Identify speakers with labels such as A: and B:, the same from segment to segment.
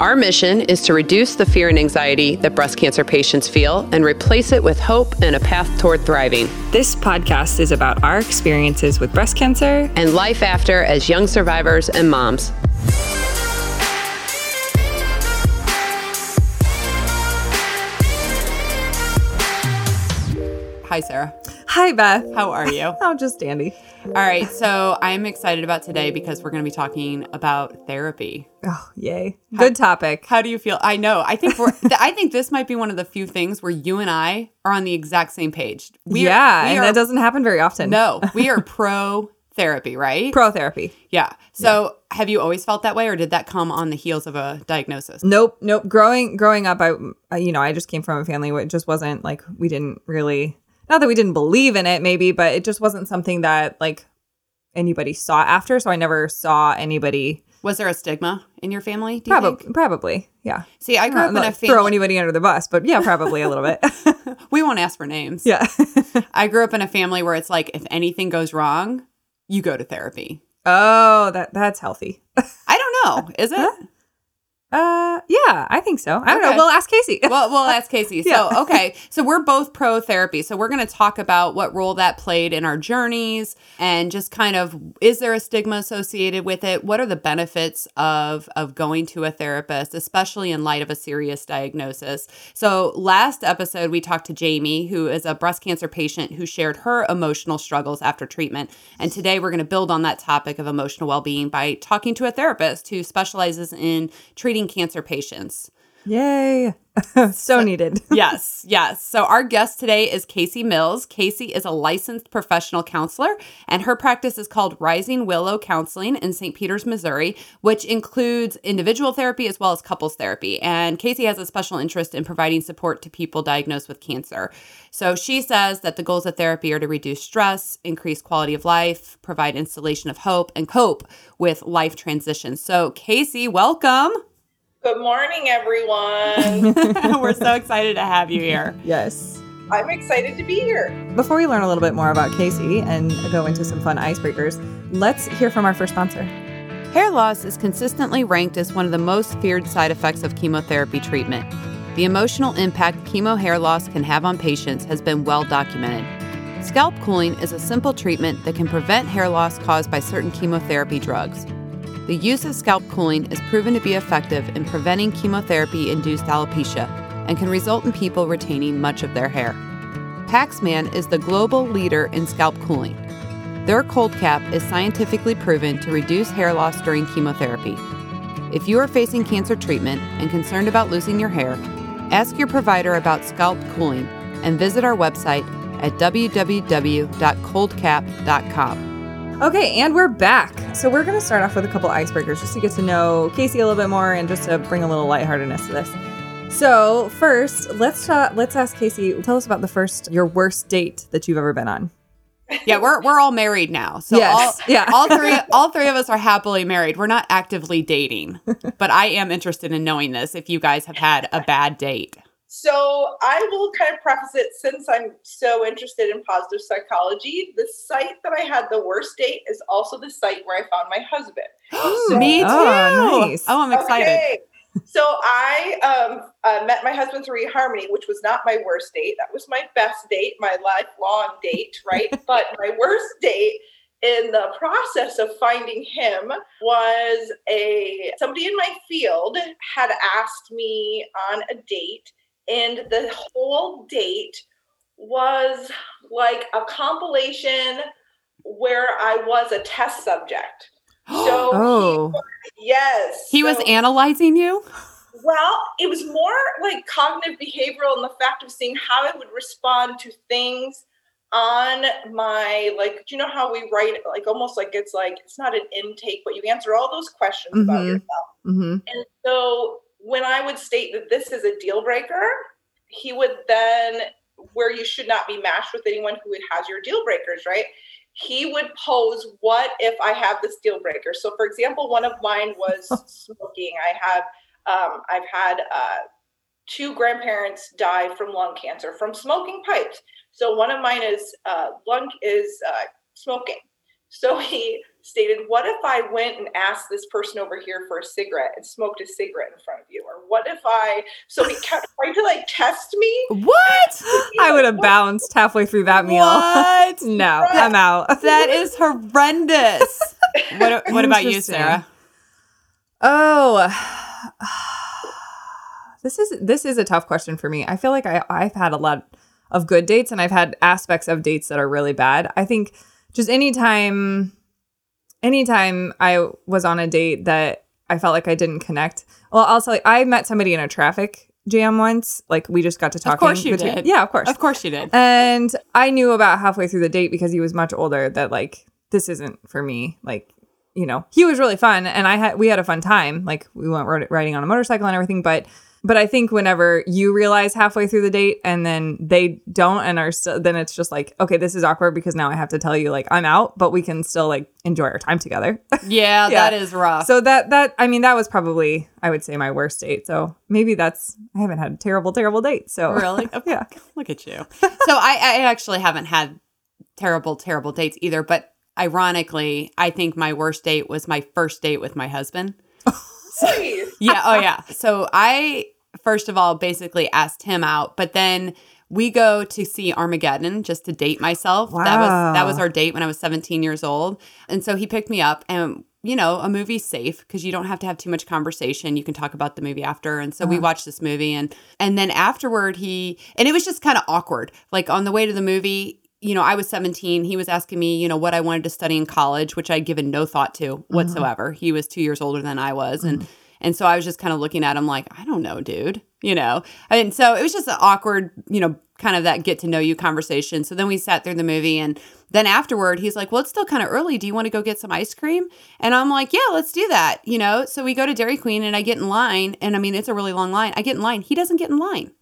A: our mission is to reduce the fear and anxiety that breast cancer patients feel and replace it with hope and a path toward thriving.
B: This podcast is about our experiences with breast cancer
A: and life after as young survivors and moms.
C: Hi, Sarah.
B: Hi, Beth.
C: How are you?
B: I'm just dandy.
C: All right. So I'm excited about today because we're going to be talking about therapy.
B: Oh, yay. Good topic.
C: How do you feel? I know. I think we're, I think this might be one of the few things where you and I are on the exact same page.
B: We yeah. Are, and are, that doesn't happen very often.
C: No, we are pro therapy, right?
B: Pro therapy.
C: Yeah. So yeah. have you always felt that way or did that come on the heels of a diagnosis?
B: Nope. Nope. Growing, growing up, I, uh, you know, I just came from a family where it just wasn't like, we didn't really not that we didn't believe in it maybe but it just wasn't something that like anybody saw after so i never saw anybody
C: was there a stigma in your family
B: probably probably yeah.
C: See i grew up in a family
B: throw anybody under the bus but yeah probably a little bit.
C: We won't ask for names.
B: Yeah.
C: I grew up in a family where it's like if anything goes wrong you go to therapy.
B: Oh that that's healthy.
C: I don't know is it
B: uh, yeah, I think so. I don't okay. know. We'll ask Casey.
C: well, we'll ask Casey. So, yeah. okay. So, we're both pro therapy. So, we're going to talk about what role that played in our journeys and just kind of is there a stigma associated with it? What are the benefits of of going to a therapist, especially in light of a serious diagnosis? So, last episode we talked to Jamie, who is a breast cancer patient who shared her emotional struggles after treatment. And today we're going to build on that topic of emotional well-being by talking to a therapist who specializes in treating treating cancer patients.
B: Yay. so, so needed.
C: yes, yes. So, our guest today is Casey Mills. Casey is a licensed professional counselor, and her practice is called Rising Willow Counseling in St. Peters, Missouri, which includes individual therapy as well as couples therapy. And Casey has a special interest in providing support to people diagnosed with cancer. So, she says that the goals of therapy are to reduce stress, increase quality of life, provide instillation of hope, and cope with life transitions. So, Casey, welcome.
D: Good morning, everyone.
C: We're so excited to have you here.
B: Yes.
D: I'm excited to be here.
B: Before we learn a little bit more about Casey and go into some fun icebreakers, let's hear from our first sponsor.
A: Hair loss is consistently ranked as one of the most feared side effects of chemotherapy treatment. The emotional impact chemo hair loss can have on patients has been well documented. Scalp cooling is a simple treatment that can prevent hair loss caused by certain chemotherapy drugs. The use of scalp cooling is proven to be effective in preventing chemotherapy induced alopecia and can result in people retaining much of their hair. Paxman is the global leader in scalp cooling. Their cold cap is scientifically proven to reduce hair loss during chemotherapy. If you are facing cancer treatment and concerned about losing your hair, ask your provider about scalp cooling and visit our website at www.coldcap.com.
B: Okay, and we're back. So we're going to start off with a couple icebreakers just to get to know Casey a little bit more and just to bring a little lightheartedness to this. So first, let's uh, let's ask Casey. Tell us about the first your worst date that you've ever been on.
C: Yeah, we're we're all married now. So yes. all, yeah. all three all three of us are happily married. We're not actively dating. But I am interested in knowing this if you guys have had a bad date.
D: So I will kind of preface it since I'm so interested in positive psychology. The site that I had the worst date is also the site where I found my husband.
C: so, Me too. Oh, nice. oh I'm excited. Okay.
D: so I um, uh, met my husband through eHarmony, which was not my worst date. That was my best date, my lifelong date, right? but my worst date in the process of finding him was a somebody in my field had asked me on a date and the whole date was like a compilation where I was a test subject.
B: So oh.
D: He, yes.
C: He so, was analyzing you?
D: Well, it was more like cognitive behavioral and the fact of seeing how I would respond to things on my like do you know how we write like almost like it's like it's not an intake but you answer all those questions mm-hmm. about yourself mm-hmm. and so when I would state that this is a deal breaker, he would then where you should not be matched with anyone who has your deal breakers, right? He would pose, What if I have this deal breaker? So, for example, one of mine was smoking. I have, um, I've had uh, two grandparents die from lung cancer from smoking pipes. So, one of mine is uh, lung is uh, smoking. So he stated, What if I went and asked this person over here for a cigarette and smoked a cigarette in front of you? Or what if I. So he kept trying to like test me.
B: What? I would have bounced halfway through that meal.
C: What?
B: no, I'm out.
C: That is horrendous. what, what about you, Sarah?
B: Oh. This is this is a tough question for me. I feel like I I've had a lot of good dates and I've had aspects of dates that are really bad. I think just anytime anytime I was on a date that I felt like I didn't connect. Well, I'll tell you, I met somebody in a traffic jam once. Like we just got to talking.
C: Of course you
B: between-
C: did.
B: Yeah, of course.
C: Of course you did.
B: And I knew about halfway through the date because he was much older that like this isn't for me. Like, you know, he was really fun and I had we had a fun time. Like we went riding on a motorcycle and everything, but but I think whenever you realize halfway through the date and then they don't and are still then it's just like, okay, this is awkward because now I have to tell you like I'm out, but we can still like enjoy our time together.
C: Yeah,
B: Yeah.
C: that is rough.
B: so that that I mean that was probably I would say my worst date. So maybe that's I haven't had a terrible terrible date. So
C: really?
B: yeah.
C: Look at you. So I, I actually haven't had terrible, terrible dates either. But ironically, I think my worst date was my first date with my husband. Yeah. Oh, yeah. So I, first of all, basically asked him out, but then we go to see Armageddon just to date myself. That was that was our date when I was 17 years old. And so he picked me up and you know, a movie's safe because you don't have to have too much conversation. You can talk about the movie after. And so we uh-huh. watched this movie and and then afterward he and it was just kind of awkward. Like on the way to the movie, you know, I was 17. He was asking me, you know, what I wanted to study in college, which I'd given no thought to mm-hmm. whatsoever. He was two years older than I was. And mm-hmm. and so I was just kind of looking at him like, I don't know, dude, you know? And so it was just an awkward, you know, kind of that get to know you conversation. So then we sat through the movie and then afterward, he's like, Well, it's still kind of early. Do you want to go get some ice cream? And I'm like, Yeah, let's do that. You know, so we go to Dairy Queen and I get in line. And I mean, it's a really long line. I get in line. He doesn't get in line.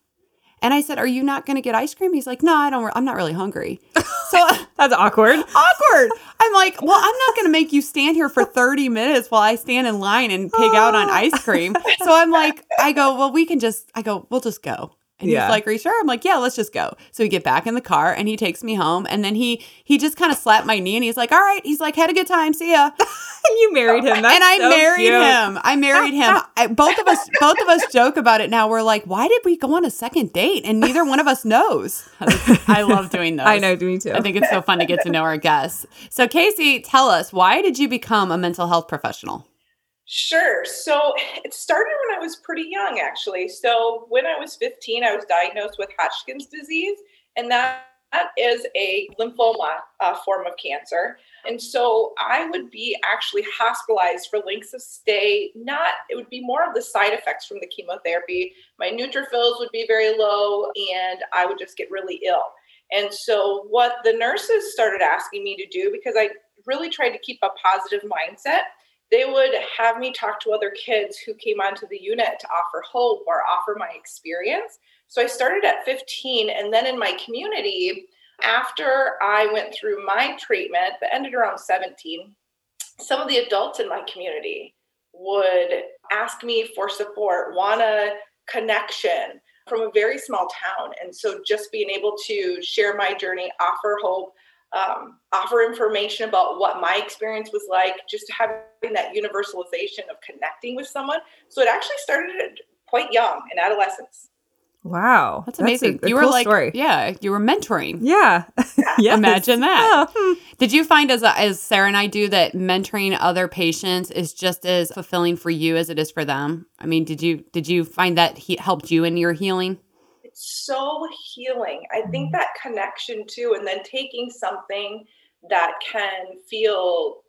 C: And I said, Are you not going to get ice cream? He's like, No, I don't. I'm not really hungry. So
B: That's awkward.
C: awkward. I'm like, well, I'm not going to make you stand here for 30 minutes while I stand in line and pig out on oh. ice cream. So I'm like, I go, well, we can just, I go, we'll just go. And
B: Yeah.
C: he's like, are you sure? I'm like, yeah, let's just go. So we get back in the car and he takes me home. And then he he just kind of slapped my knee and he's like, all right. He's like, had a good time. See ya.
B: And you married him. That's
C: and I
B: so
C: married
B: cute.
C: him. I married him. I, both of us both of us joke about it now. We're like, why did we go on a second date? And neither one of us knows. I love doing those.
B: I know, me too.
C: I think it's so fun to get to know our guests. So, Casey, tell us why did you become a mental health professional?
D: Sure. So it started when I was pretty young, actually. So when I was 15, I was diagnosed with Hodgkin's disease, and that, that is a lymphoma uh, form of cancer. And so I would be actually hospitalized for lengths of stay. Not, it would be more of the side effects from the chemotherapy. My neutrophils would be very low, and I would just get really ill. And so what the nurses started asking me to do, because I really tried to keep a positive mindset they would have me talk to other kids who came onto the unit to offer hope or offer my experience. So I started at 15, and then in my community, after I went through my treatment that ended around 17, some of the adults in my community would ask me for support, want a connection from a very small town. And so just being able to share my journey, offer hope, um, offer information about what my experience was like, just having that universalization of connecting with someone. So it actually started quite young in adolescence.
B: Wow.
C: That's amazing.
B: a- a
C: you were
B: cool
C: like,
B: story.
C: yeah, you were mentoring.
B: Yeah. Yes.
C: Imagine that.
B: Oh, hmm.
C: Did you find, as as Sarah and I do, that mentoring other patients is just as fulfilling for you as it is for them? I mean, did you did you find that he helped you in your healing?
D: So healing. I think that connection too, and then taking something that can feel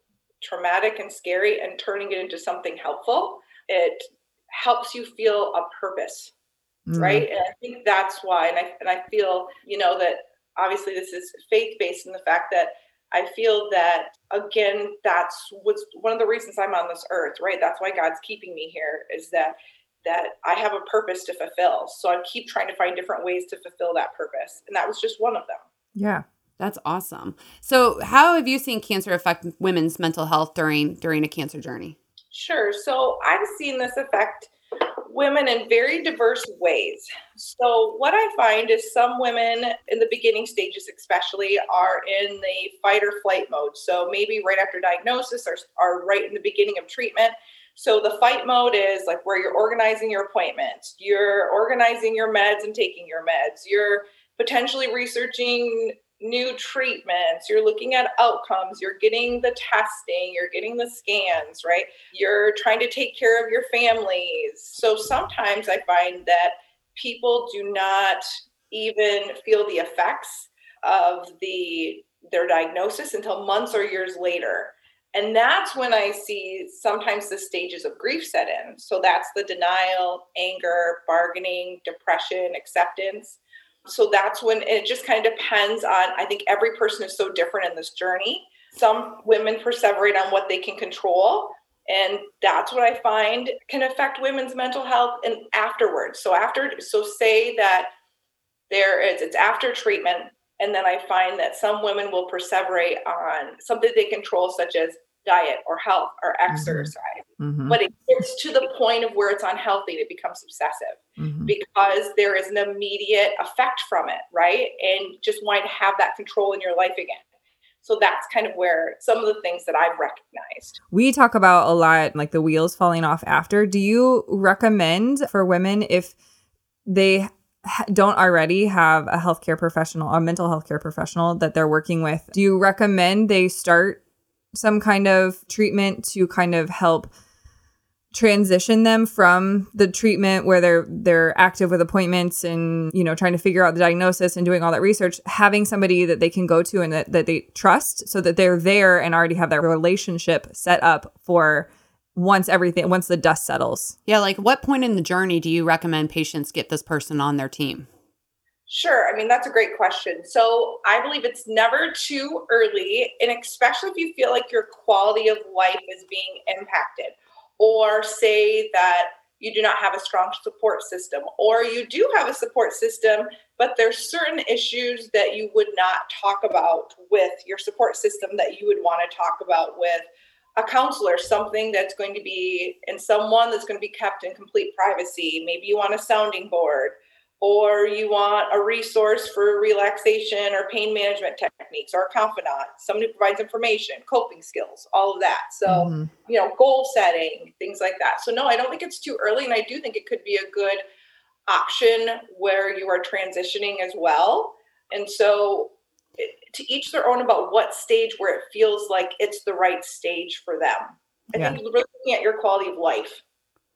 D: traumatic and scary and turning it into something helpful, it helps you feel a purpose.
B: Mm.
D: right and i think that's why and i and i feel you know that obviously this is faith based in the fact that i feel that again that's what's one of the reasons i'm on this earth right that's why god's keeping me here is that that I have a purpose to fulfill. So I keep trying to find different ways to fulfill that purpose. And that was just one of them.
B: Yeah.
C: That's awesome. So, how have you seen cancer affect women's mental health during during a cancer journey?
D: Sure. So, I've seen this affect women in very diverse ways. So, what I find is some women in the beginning stages, especially, are in the fight or flight mode. So, maybe right after diagnosis or are right in the beginning of treatment. So, the fight mode is like where you're organizing your appointments, you're organizing your meds and taking your meds, you're potentially researching new treatments, you're looking at outcomes, you're getting the testing, you're getting the scans, right? You're trying to take care of your families. So sometimes I find that people do not even feel the effects of the their diagnosis until months or years later. And that's when I see sometimes the stages of grief set in. So that's the denial, anger, bargaining, depression, acceptance. So that's when it just kind of depends on i think every person is so different in this journey. Some women perseverate on what they can control and that's what i find can affect women's mental health and afterwards. So after so say that there is it's after treatment and then i find that some women will perseverate on something they control such as diet or health or mm-hmm. exercise. Mm-hmm. But it gets to the point of where it's unhealthy, it becomes obsessive mm-hmm. because there is an immediate effect from it, right? And just wanting to have that control in your life again. So that's kind of where some of the things that I've recognized.
B: We talk about a lot like the wheels falling off after. Do you recommend for women if they don't already have a healthcare professional, a mental health care professional that they're working with, do you recommend they start some kind of treatment to kind of help transition them from the treatment where they're they're active with appointments and you know trying to figure out the diagnosis and doing all that research having somebody that they can go to and that, that they trust so that they're there and already have that relationship set up for once everything once the dust settles
C: yeah like what point in the journey do you recommend patients get this person on their team
D: Sure. I mean, that's a great question. So I believe it's never too early, and especially if you feel like your quality of life is being impacted, or say that you do not have a strong support system, or you do have a support system, but there's certain issues that you would not talk about with your support system that you would want to talk about with a counselor, something that's going to be and someone that's going to be kept in complete privacy. Maybe you want a sounding board or you want a resource for relaxation or pain management techniques or a confidant, somebody who provides information, coping skills, all of that. So, mm-hmm. you know, goal setting, things like that. So, no, I don't think it's too early. And I do think it could be a good option where you are transitioning as well. And so, to each their own about what stage where it feels like it's the right stage for them. I yeah. think looking at your quality of life.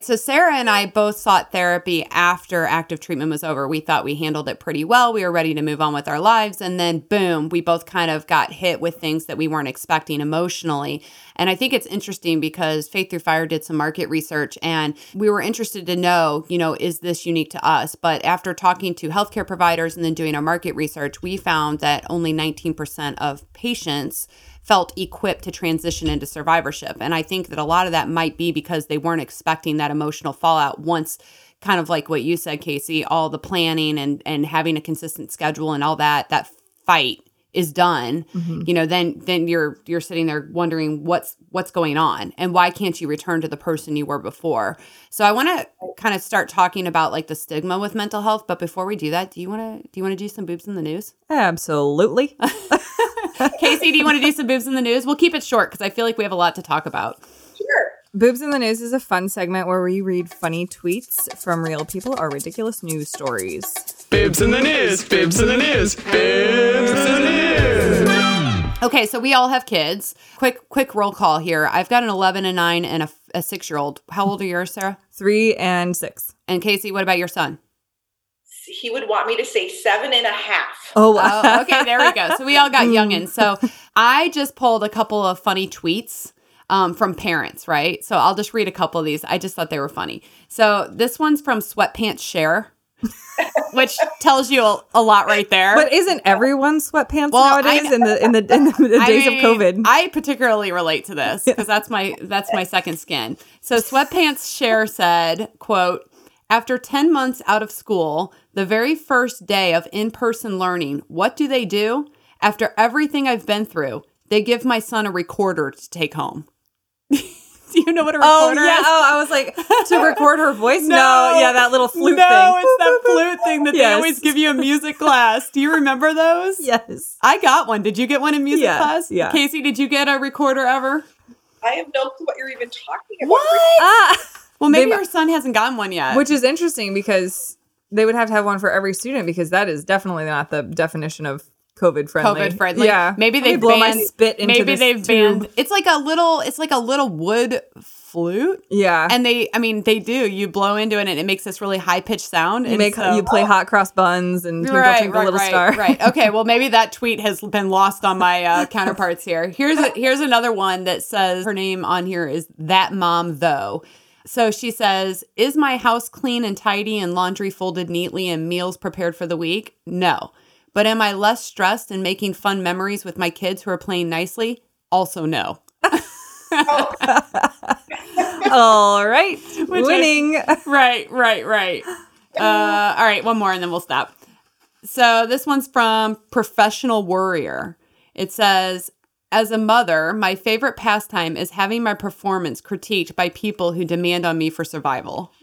C: So, Sarah and I both sought therapy after active treatment was over. We thought we handled it pretty well. We were ready to move on with our lives. And then, boom, we both kind of got hit with things that we weren't expecting emotionally. And I think it's interesting because Faith Through Fire did some market research and we were interested to know, you know, is this unique to us? But after talking to healthcare providers and then doing our market research, we found that only 19% of patients felt equipped to transition into survivorship. And I think that a lot of that might be because they weren't expecting that emotional fallout once kind of like what you said Casey, all the planning and and having a consistent schedule and all that that fight is done mm-hmm. you know then then you're you're sitting there wondering what's what's going on and why can't you return to the person you were before so i want to kind of start talking about like the stigma with mental health but before we do that do you want to do you want to do some boobs in the news
B: absolutely
C: Casey, do you want to do some boobs in the news? We'll keep it short because I feel like we have a lot to talk about.
D: Sure.
B: Boobs in the News is a fun segment where we read funny tweets from real people or ridiculous news stories.
E: Boobs in the news, boobs in the news, boobs in the news.
C: Okay, so we all have kids. Quick, quick roll call here. I've got an 11, a 9, and a, a six year old. How old are yours, Sarah?
B: Three and six.
C: And Casey, what about your son?
D: He would want me to say seven and a half.
C: Oh, oh okay, there we go. So we all got youngins. So I just pulled a couple of funny tweets um, from parents, right? So I'll just read a couple of these. I just thought they were funny. So this one's from Sweatpants Share. which tells you a, a, lot right there.
B: But isn't everyone sweatpants well, nowadays I, in the in the in the, the days mean, of COVID?
C: I particularly relate to this because that's my that's my second skin. So sweatpants share said, "quote After 10 months out of school, the very first day of in person learning, what do they do? After everything I've been through, they give my son a recorder to take home. do you know what a recorder Oh
B: yeah.
C: is?
B: Oh, I was like to record her voice. No, yeah, that little flute
C: no,
B: thing.
C: it's that flute thing that they always give you in music class. Do you remember those?
B: Yes.
C: I got one. Did you get one in music
B: Yeah,
C: class?
B: yeah.
C: Casey, did you get a recorder ever?
D: I have no clue what you're even talking about.
C: What?
B: Ah.
C: Well, maybe
B: They-
C: your son hasn't gotten one yet.
B: which is interesting because they would have to have one for every student because that is definitely not the definition of COVID friendly.
C: COVID friendly.
B: Yeah.
C: Maybe they've
B: blow my spit into
C: maybe they've
B: tube.
C: banned. It's like a little. It's like a little wood flute,
B: Yeah.
C: and they. I mean, they do. You blow into it, and it makes this really high pitched sound.
B: you
C: and
B: make
C: so-
B: you play hot cross buns and twinkle
C: right,
B: twinkle
C: right,
B: little
C: right,
B: star.
C: right. Okay, well maybe that tweet has been lost on my uh, counterparts here. Here's a, here's another one that says her name on here is that mom though. So she says, "Is my house clean and tidy and laundry folded neatly and meals prepared for the week? No. But am I less stressed and making fun memories with my kids who are playing nicely? Also no."
B: All right.
C: Which
B: Winning.
C: right, right, right. Uh, all right, one more and then we'll stop. So this one's from Professional Worrier. It says, as a mother, my favorite pastime is having my performance critiqued by people who demand on me for survival.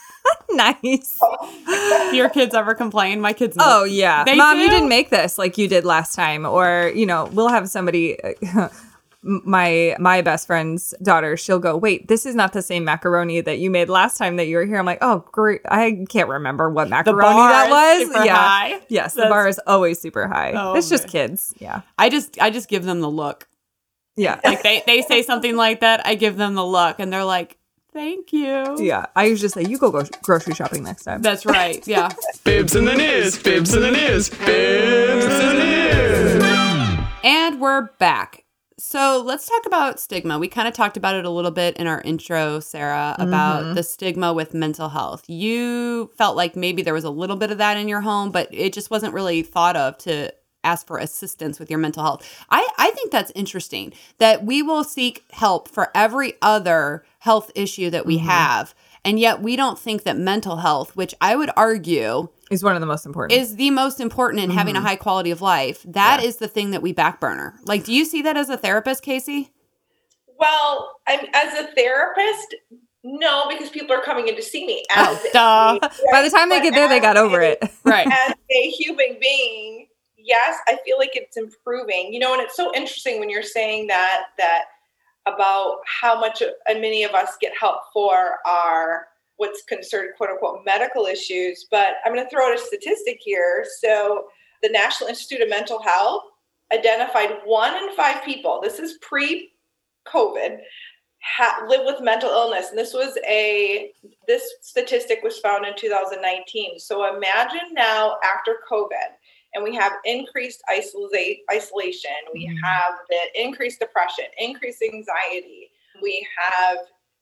B: nice.
C: Do your kids ever complain? My kids.
B: Oh yeah, mom, you didn't make this like you did last time, or you know, we'll have somebody. my my best friend's daughter, she'll go, wait, this is not the same macaroni that you made last time that you were here. I'm like, oh great, I can't remember what macaroni
C: bar
B: that
C: is
B: was.
C: super
B: yeah,
C: high.
B: yes, the bar is always super high.
C: Oh,
B: it's just
C: man.
B: kids. Yeah,
C: I just, I just give them the look.
B: yeah,
C: Like they, they say something like that, I give them the look, and they're like, "Thank you."
B: yeah. I usually say, you go go grocery shopping next time.
C: That's right. Yeah.
E: Bibs in the news, bibs in the news, bibs in the news.
C: And we're back. So let's talk about stigma. We kind of talked about it a little bit in our intro, Sarah, about mm-hmm. the stigma with mental health. You felt like maybe there was a little bit of that in your home, but it just wasn't really thought of to ask for assistance with your mental health. I, I think that's interesting that we will seek help for every other health issue that we mm-hmm. have. And yet we don't think that mental health, which I would argue
B: Is one of the most important.
C: is the most important in having a mm-hmm. high quality of life. That is the thing that we backburner. Like, do you see that as a therapist, Casey?
D: Well, I'm as a therapist, no, because people are coming in to see me.
C: Oh,
D: As
C: duh.
B: By the time they
D: But
B: get there, they got over
D: a-
B: it.
C: Right.
D: As a human being, yes, I feel like it's improving. You know, and it's so interesting when you're saying that that about how much and many of us get help for our what's considered quote unquote medical issues. But I'm going to throw out a statistic here. So the National Institute of Mental Health identified one in five people. This is pre COVID ha- live with mental illness and this was a this statistic was found in 2019 so imagine now after covid and we have increased isolation we
B: Mhm.
D: have the increased depression increased anxiety we have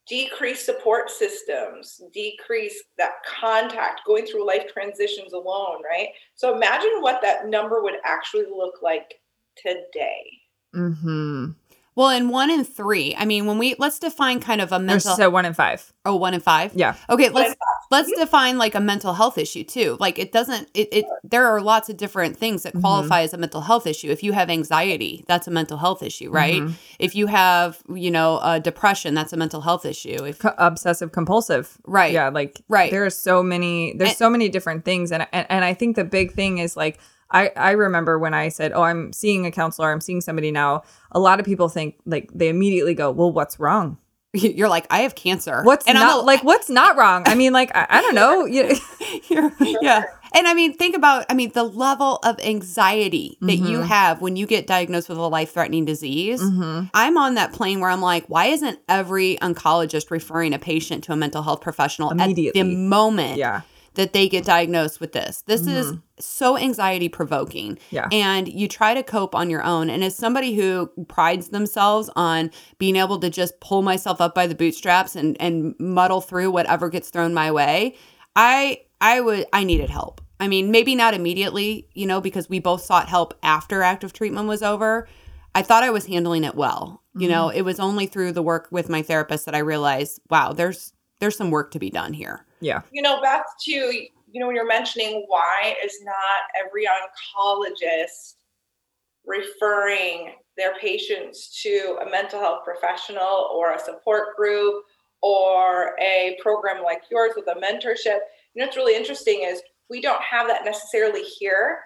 D: decreased support systems decreased that contact going through life transitions alone right so imagine what that number would actually look like today
B: Mm-hmm.
C: Well, in one in three, I mean, when we let's define kind of a mental.
B: so one in five.
C: oh, one in five.
B: Yeah.
C: Okay,
D: One
C: let's let's define like a mental health issue too. Like it doesn't it, it there are lots of different things that
B: Mhm.
C: qualify as a mental health issue. If you have anxiety, that's a mental health issue, right?
B: Mhm.
C: If you have, you know, uh, depression, that's a mental health issue. If
B: Co- obsessive compulsive.
C: Right.
B: Yeah. Like
C: Right.
B: There are so many. There's
C: And-
B: so many different things, and, and and I think the big thing is like. I, I remember when I said, "Oh, I'm seeing a counselor. I'm seeing somebody now." A lot of people think like they immediately go, "Well, what's wrong?
C: you're like, I have cancer.
B: What's
C: and I'm
B: not
C: a-
B: like what's not wrong?" I mean, like I, I don't know. You,
C: You're- yeah. And I mean, think about, I mean, the level of anxiety that you
B: Mhm.
C: have when you get diagnosed with a life threatening disease.
B: Mhm.
C: I'm on that plane where I'm like, why isn't every oncologist referring a patient to a mental health professional at the moment
B: Yeah.
C: That they get diagnosed with this? This is
B: Mhm.
C: so anxiety provoking.
B: Yeah.
C: And you try to cope on your own. And as somebody who prides themselves on being able to just pull myself up by the bootstraps and, and muddle through whatever gets thrown my way, I I would I needed help. I mean, maybe not immediately, you know, because we both sought help after active treatment was over. I thought I was handling it well. You know, it was only through the work with my therapist that I realized, wow, there's there's some work to be done here.
B: Yeah.
D: You know, Beth, too, you know, when you're mentioning why is not every oncologist referring their patients to a mental health professional or a support group or a program like yours with a mentorship. You know, what's really interesting is we don't have that necessarily here,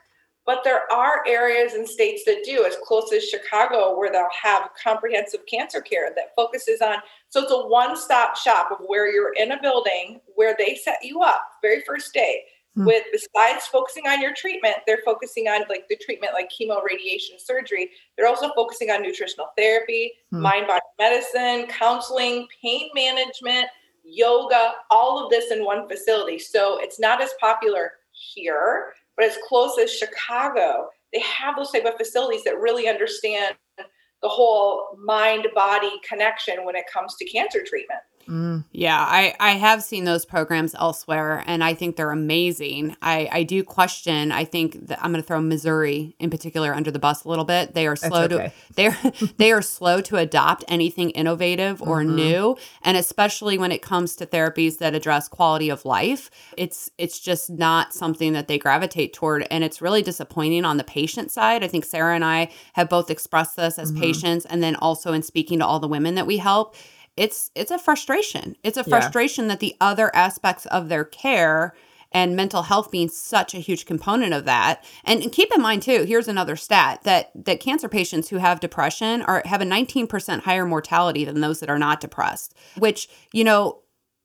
D: but there are areas and states that do, as close as Chicago, where they'll have comprehensive cancer care that focuses on. So it's a one stop shop of where you're in a building where they set you up very first day Hmm. with besides focusing on your treatment they're focusing on like the treatment like chemo radiation surgery they're also focusing on nutritional therapy hmm. mind body medicine counseling pain management yoga all of this in one facility so it's not as popular here but as close as chicago they have those type of facilities that really understand the whole mind body connection when it comes to cancer treatment
C: Mm. Yeah, I, I have seen those programs elsewhere and I think they're amazing. I, I do question, I think that I'm going to throw Missouri in particular under the bus a little bit. They are slow okay. to they're they are slow to adopt anything innovative or mm-hmm. new and especially when it comes to therapies that address quality of life. It's it's just not something that they gravitate toward and it's really disappointing on the patient side. I think Sarah and I have both expressed this as mm-hmm. patients and then also in speaking to all the women that we help it's it's a frustration. It's a frustration yeah. that the other aspects of their care and mental health being such a huge component of that. And, and, keep in mind too, here's another stat that that cancer patients who have depression are have a 19% higher mortality than those that are not depressed, which, you know,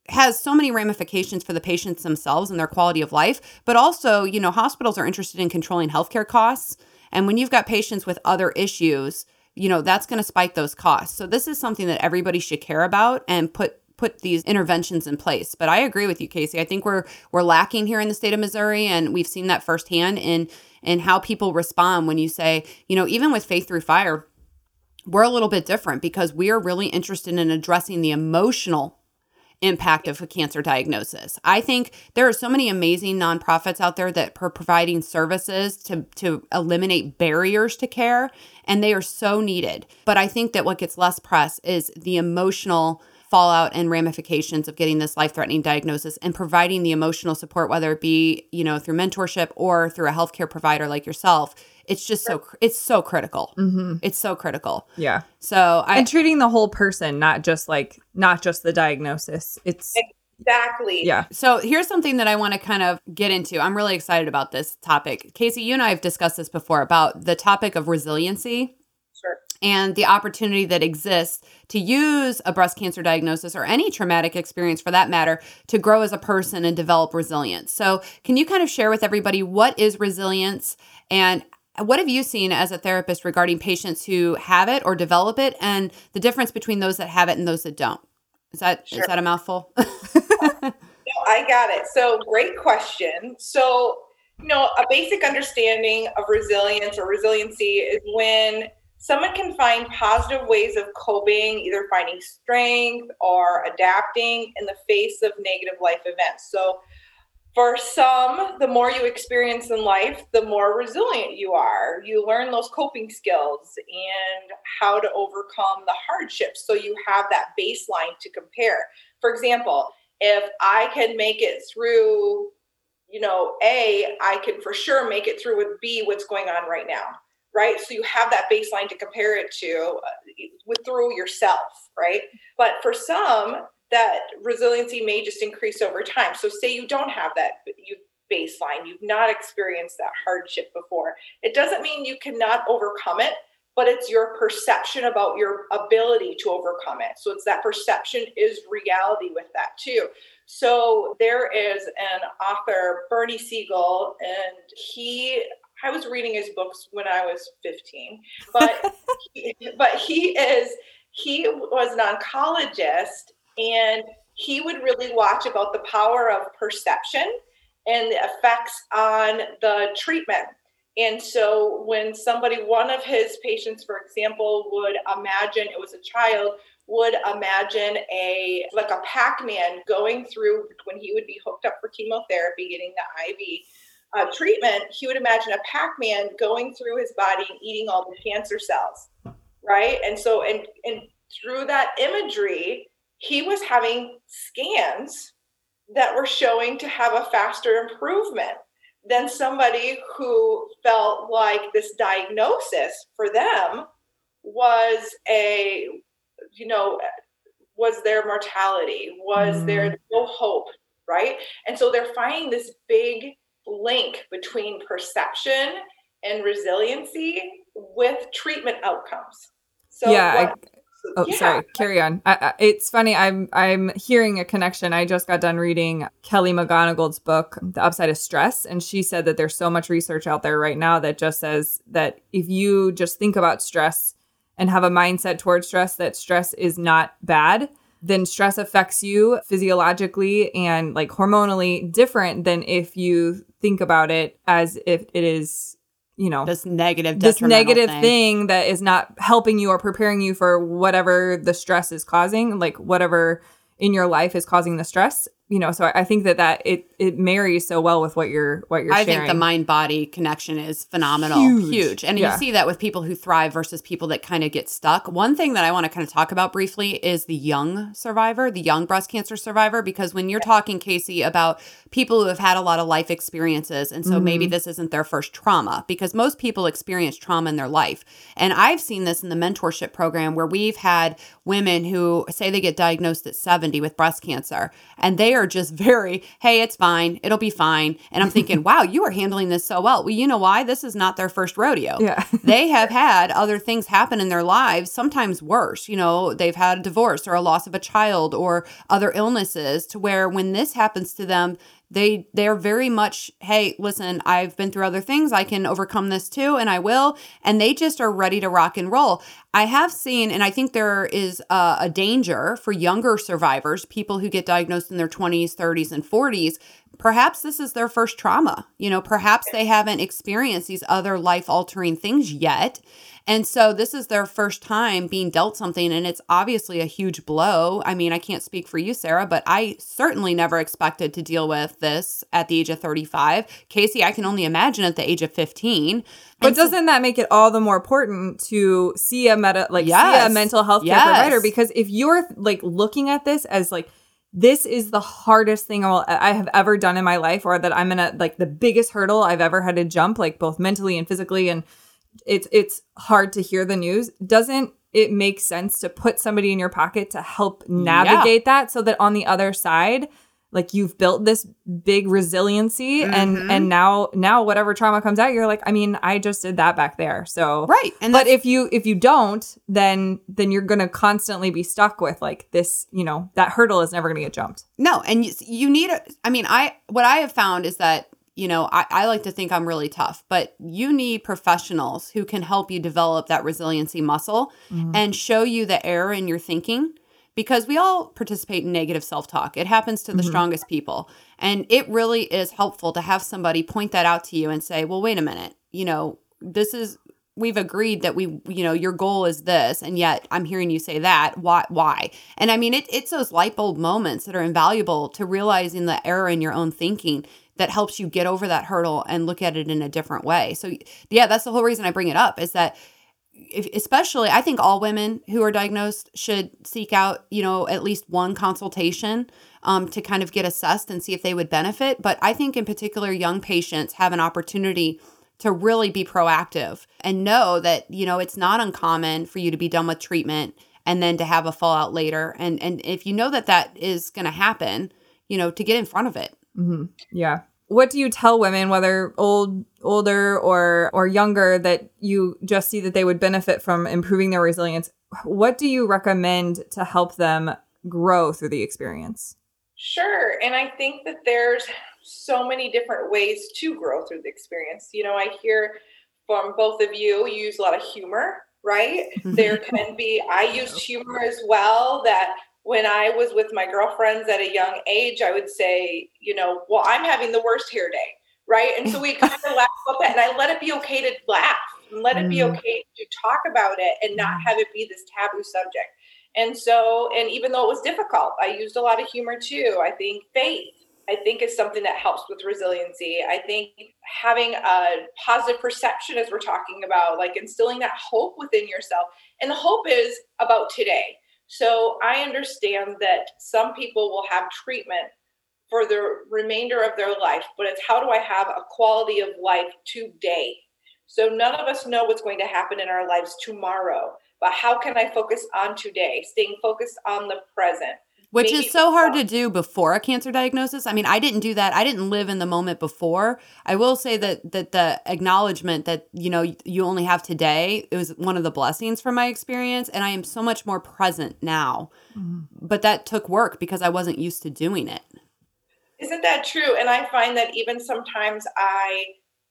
C: has so many ramifications for the patients themselves and their quality of life, but also, you know, hospitals are interested in controlling healthcare costs. And when you've got patients with other issues, you know, that's going to spike those costs. So this is something that everybody should care about and put put these interventions in place. But I agree with you, Casey. I think we're we're lacking here in the state of Missouri, and we've seen that firsthand in in how people respond when you say, you know, even with Faith Through Fire, we're a little bit different because we are really interested in addressing the emotional impact of a cancer diagnosis. I think there are so many amazing nonprofits out there that are providing services to to eliminate barriers to care and they are so needed. But I think that what gets less press is the emotional fallout and ramifications of getting this life-threatening diagnosis and providing the emotional support whether it be, you know, through mentorship or through a healthcare provider like yourself it's just so it's so critical. Mm-hmm. it's so critical.
B: Yeah.
C: So
B: I, and treating the whole person not just like not just the diagnosis. It's
D: exactly.
B: Yeah.
C: So here's something that i want to kind of get into. I'm really excited about this topic. Casey you and i have discussed this before about the topic of resiliency
D: sure.
C: and the opportunity that exists to use a breast cancer diagnosis or any traumatic experience for that matter to grow as a person and develop resilience. So, can you kind of share with everybody what is resilience and what have you seen as a therapist regarding patients who have it or develop it and the difference between those that have it and those that don't? Is that sure. is that a mouthful? no,
D: I got it. So great question. So, you know, a basic understanding of resilience or resiliency is when someone can find positive ways of coping, either finding strength or adapting in the face of negative life events. So for some, the more you experience in life, the more resilient you are. You learn those coping skills and how to overcome the hardships. So you have that baseline to compare. For example, if I can make it through, you know, A, I can for sure make it through with B, what's going on right now, right? So you have that baseline to compare it to uh, with through yourself, right? But for some, that resiliency may just increase over time. So, say you don't have that you baseline, you've not experienced that hardship before. It doesn't mean you cannot overcome it, but it's your perception about your ability to overcome it. So, it's that perception is reality with that too. So, there is an author, Bernie Siegel, and he I was reading his books when I was 15, but he, but he is he was an oncologist and he would really watch about the power of perception and the effects on the treatment. And so when somebody, one of his patients, for example, would imagine it was a child, would imagine a like a Pac-Man going through when he would be hooked up for chemotherapy, getting the IV uh, treatment, he would imagine a Pac-Man going through his body and eating all the cancer cells, right? And so, and and through that imagery, he was having scans that were showing to have a faster improvement than somebody who felt like this diagnosis for them was a you know was their mortality was mm. there no hope right and so they're finding this big link between perception and resiliency with treatment outcomes
B: so yeah what, Oh, yeah. sorry. Carry on. I, I, it's funny. I'm I'm hearing a connection. I just got done reading Kelly McGonigal's book, The Upside of Stress, and she said that there's so much research out there right now that just says that if you just think about stress and have a mindset towards stress, that stress is not bad, then stress affects you physiologically and like hormonally different than if you think about it as if it is you know
C: this negative
B: this negative thing. thing that is not helping you or preparing you for whatever the stress is causing like whatever in your life is causing the stress you know so i think that that it it marries so well with what you're what you're
C: i
B: sharing.
C: think the mind body connection is phenomenal huge, huge. and yeah. you see that with people who thrive versus people that kind of get stuck one thing that i want to kind of talk about briefly is the young survivor the young breast cancer survivor because when you're talking casey about people who have had a lot of life experiences and so mm-hmm. maybe this isn't their first trauma because most people experience trauma in their life and i've seen this in the mentorship program where we've had women who say they get diagnosed at 70 with breast cancer and they are are just very, hey, it's fine. It'll be fine. And I'm thinking, wow, you are handling this so well. Well, you know why? This is not their first rodeo.
B: Yeah.
C: they have had other things happen in their lives, sometimes worse. You know, they've had a divorce or a loss of a child or other illnesses to where when this happens to them, they they're very much hey listen i've been through other things. I can overcome this too and i will and they just are ready to rock and roll. I have seen and i think there is a, a danger for younger survivors people who get diagnosed in their 20s 30s and 40s perhaps this is their first trauma you know perhaps they haven't experienced these other life altering things yet and so this is their first time being dealt something, and it's obviously a huge blow. I mean, I can't speak for you, Sarah, but I certainly never expected to deal with this at the age of 35. Casey, I can only imagine at the age of 15.
B: But doesn't that make it all the more important to see a meta like yes. see a mental health care yes. provider? Because if you're like looking at this as like this is the hardest thing I have ever done in my life, or that I'm gonna like the biggest hurdle I've ever had to jump, like both mentally and physically, and it's it's hard to hear the news doesn't it make sense to put somebody in your pocket to help navigate yeah. that so that on the other side like you've built this big resiliency mm-hmm. and and now now whatever trauma comes out you're like i mean i just did that back there so
C: right
B: and but if you if you don't then then you're gonna constantly be stuck with like this you know that hurdle is never gonna get jumped
C: no and you, you need a i mean i what i have found is that you know, I, I like to think I'm really tough, but you need professionals who can help you develop that resiliency muscle mm-hmm. and show you the error in your thinking because we all participate in negative self talk. It happens to the mm-hmm. strongest people. And it really is helpful to have somebody point that out to you and say, well, wait a minute, you know, this is we've agreed that we you know your goal is this and yet i'm hearing you say that why why and i mean it, it's those light bulb moments that are invaluable to realizing the error in your own thinking that helps you get over that hurdle and look at it in a different way. So yeah, that's the whole reason I bring it up is that if, especially I think all women who are diagnosed should seek out, you know, at least one consultation um, to kind of get assessed and see if they would benefit. But I think in particular, young patients have an opportunity to really be proactive and know that, you know, it's not uncommon for you to be done with treatment and then to have a fallout later. And and if you know that that is going to happen, you know, to get in front of it.
B: Mm-hmm. Yeah what do you tell women whether old older or or younger that you just see that they would benefit from improving their resilience? What do you recommend to help them grow through the experience?
D: Sure and i think that there's so many different ways to grow through the experience. You know i hear from both of you, you use a lot of humor right? There can be i used humor as well that when I was with my girlfriends at a young age, I would say, you know, well, I'm having the worst hair day, right? And so we kind of laugh about that, and I let it be okay to laugh, and let it be mm. okay to talk about it, and not mm. have it be this taboo subject. And so, and even though it was difficult, I used a lot of humor too. I think faith, I think, is something that helps with resiliency. I think having a positive perception, as we're talking about, like instilling that hope within yourself, and the hope is about today so I understand that some people will have treatment for the remainder of their life, but it's how do I have a quality of life today? So none of us know what's going to happen in our lives tomorrow, but how can I focus on today, staying focused on the present?
C: Which is so hard to do before a cancer diagnosis. I mean, I didn't do that. I didn't live in the moment before. I will say that that the acknowledgement that, you know, you only have today, it was one of the blessings from my experience and I am so much more present now. Mm-hmm. But that took work because I wasn't used to doing it.
D: Isn't that true? And I find that even sometimes I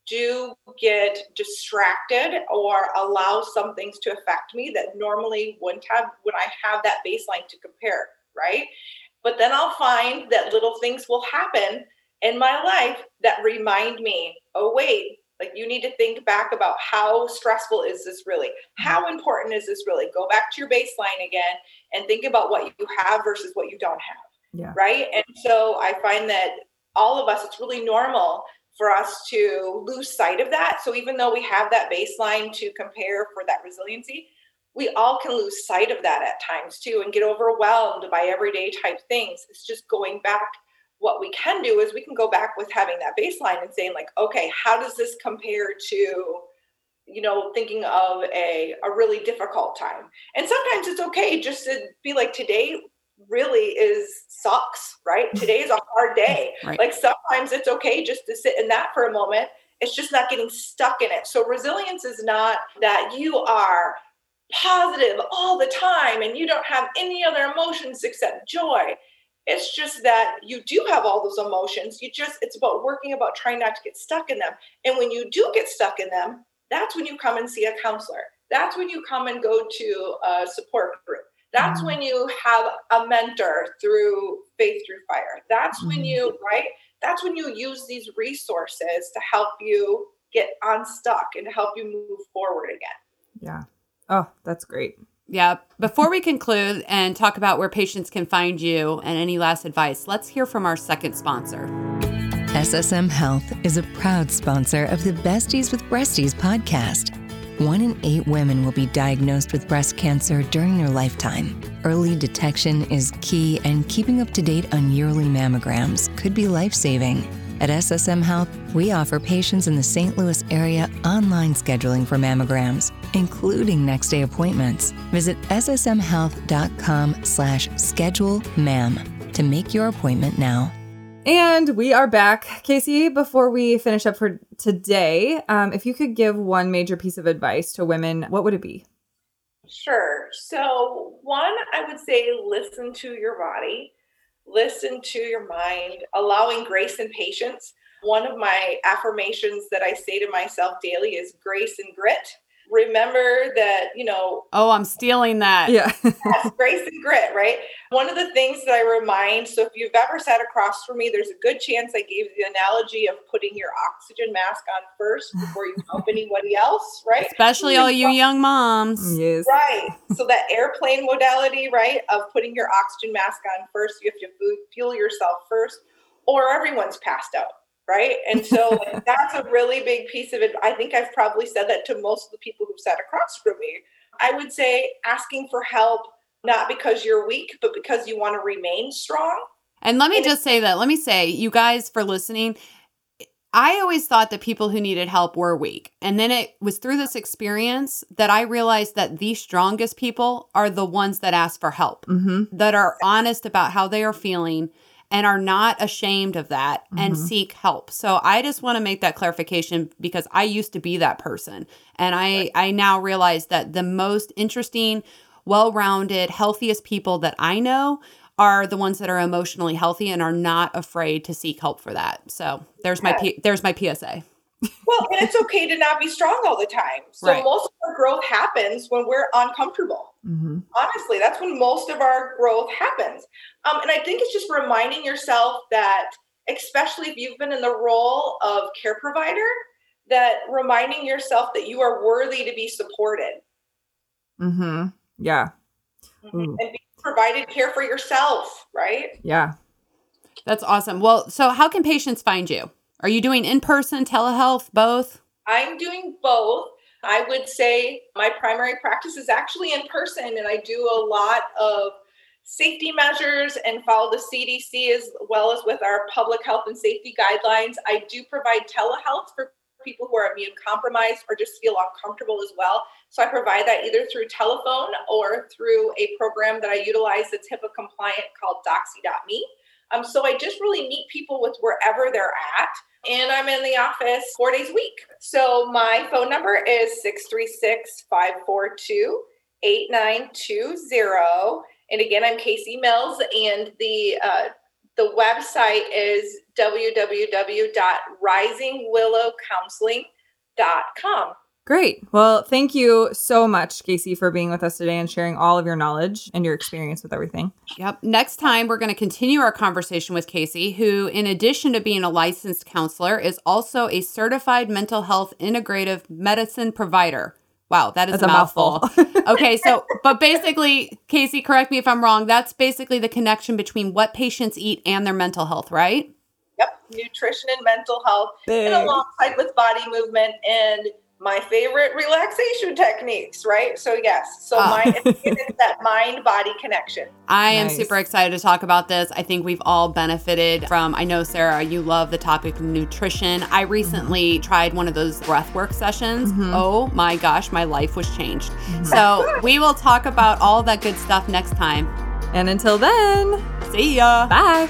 D: do get distracted or allow some things to affect me that normally wouldn't have when I have that baseline to compare, right? But then I'll find that little things will happen in my life that remind me, oh, wait, like you need to think back about how stressful is this really? How mm-hmm. important is this really? Go back to your baseline again and think about what you have versus what you don't have
B: Yeah.
D: right? And so I find that all of us, it's really normal for us to lose sight of that. So even though we have that baseline to compare for that resiliency, we all can lose sight of that at times too and get overwhelmed by everyday type things. It's just going back. What we can do is we can go back with having that baseline and saying, like, okay, how does this compare to, you know, thinking of a, a really difficult time? And sometimes it's okay just to be like, today really is sucks, right? Today is a hard day.
C: Right.
D: Like sometimes it's okay just to sit in that for a moment. It's just not getting stuck in it. So resilience is not that you are positive all the time and you don't have any other emotions except joy. It's just that you do have all those emotions. You just it's about working about trying not to get stuck in them. And when you do get stuck in them, that's when you come and see a counselor. That's when you come and go to a support group. That's
B: Mhm.
D: when you have a mentor through Faith Through Fire. That's when
B: Mhm.
D: you, right? That's when you use these resources to help you get unstuck and to help you move forward again.
B: Yeah. Oh, that's great.
C: Yeah. Before we conclude and talk about where patients can find you and any last advice, let's hear from our second sponsor.
F: SSM Health is a proud sponsor of the Besties with Breasties podcast. One in eight women will be diagnosed with breast cancer during their lifetime. Early detection is key, and keeping up to date on yearly mammograms could be life saving. At SSM Health, we offer patients in the St. Louis area online scheduling for mammograms, including next day appointments. Visit ssmhealth.com slash schedule mam to make your appointment now.
B: And we are back. Casey, before we finish up for today, um, if you could give one major piece of advice to women, what would it be?
D: Sure. So, one, I would say listen to your body, listen to your mind, allowing grace and patience. One of my affirmations that I say to myself daily is grace and grit. Remember that, you know,
C: Oh, I'm stealing that.
B: Yeah.
D: that's grace and grit, right? One of the things that I remind so if you've ever sat across from me, there's a good chance I gave the analogy of putting your oxygen mask on first before you help anybody else, right?
C: Especially all you young moms.
B: yes.
D: Right. So that airplane modality, right, of putting your oxygen mask on first, you have to fuel yourself first, or everyone's passed out, right? And so like, that's a really big piece of it. I think I've probably said that to most of the people who've sat across from me. I would say asking for help, not because you're weak, but because you want to remain strong.
C: And let me
D: And
C: just say that. Let me say, you guys, for listening, I always thought that people who needed help were weak. And then it was through this experience that I realized that the strongest people are the ones that ask for help,
B: Mm-hmm.
C: that are honest about how they are feeling and are not ashamed of that and
B: Mhm.
C: seek help. So I just want to make that clarification because I used to be that person. And I I now realize that the most interesting, well-rounded, healthiest people that I know are the ones that are emotionally healthy and are not afraid to seek help for that. So there's my P- there's my PSA.
D: Well, and it's okay to not be strong all the time. So
C: Right.
D: most of our growth happens when we're uncomfortable.
B: Mm-hmm.
D: honestly that's when most of our growth happens um, and i think it's just reminding yourself that especially if you've been in the role of care provider that reminding yourself that you are worthy to be supported
B: Mm-hmm. Yeah. Ooh.
D: and be provided care for yourself right
B: Yeah.
C: That's awesome. Well, so how can patients find you? Are you doing in person, telehealth, both?
D: i'm doing both i would say my primary practice is actually in person and i do a lot of safety measures and follow the CDC as well as with our public health and safety guidelines. I do provide telehealth for people who are immune compromised or just feel uncomfortable as well. So I provide that either through telephone or through a program that I utilize that's HIPAA compliant called Doxy.me. Um, so I just really meet people with wherever they're at. And I'm in the office four days a week. So my phone number is 636 542 8920. And again, I'm Casey Mills, and the uh, the website is www.risingwillowcounseling.com.
B: Great. Well, thank you so much, Casey, for being with us today and sharing all of your knowledge and your experience with everything.
C: Yep. Next time, we're going to continue our conversation with Casey, who, in addition to being a licensed counselor, is also a certified mental health integrative medicine provider. Wow, that is
B: That's
C: a
B: a
C: mouthful.
B: mouthful.
C: okay, so, but basically, Casey, correct me if I'm wrong, that's basically the connection between what patients eat and their mental health, right?
D: Yep, nutrition and mental health,
B: Big.
D: and alongside with body movement and my favorite relaxation techniques, right? So yes, so
C: Ah.
D: mind, it's that mind body connection.
C: I am super excited to talk about this. I think we've all benefited from, I know, Sarah, you love the topic of nutrition. I recently mm-hmm. tried one of those breathwork sessions. Mm-hmm. Oh my gosh, my life was changed. Mm-hmm. So we will talk about all that good stuff next time.
B: And until then,
C: See ya.
B: bye.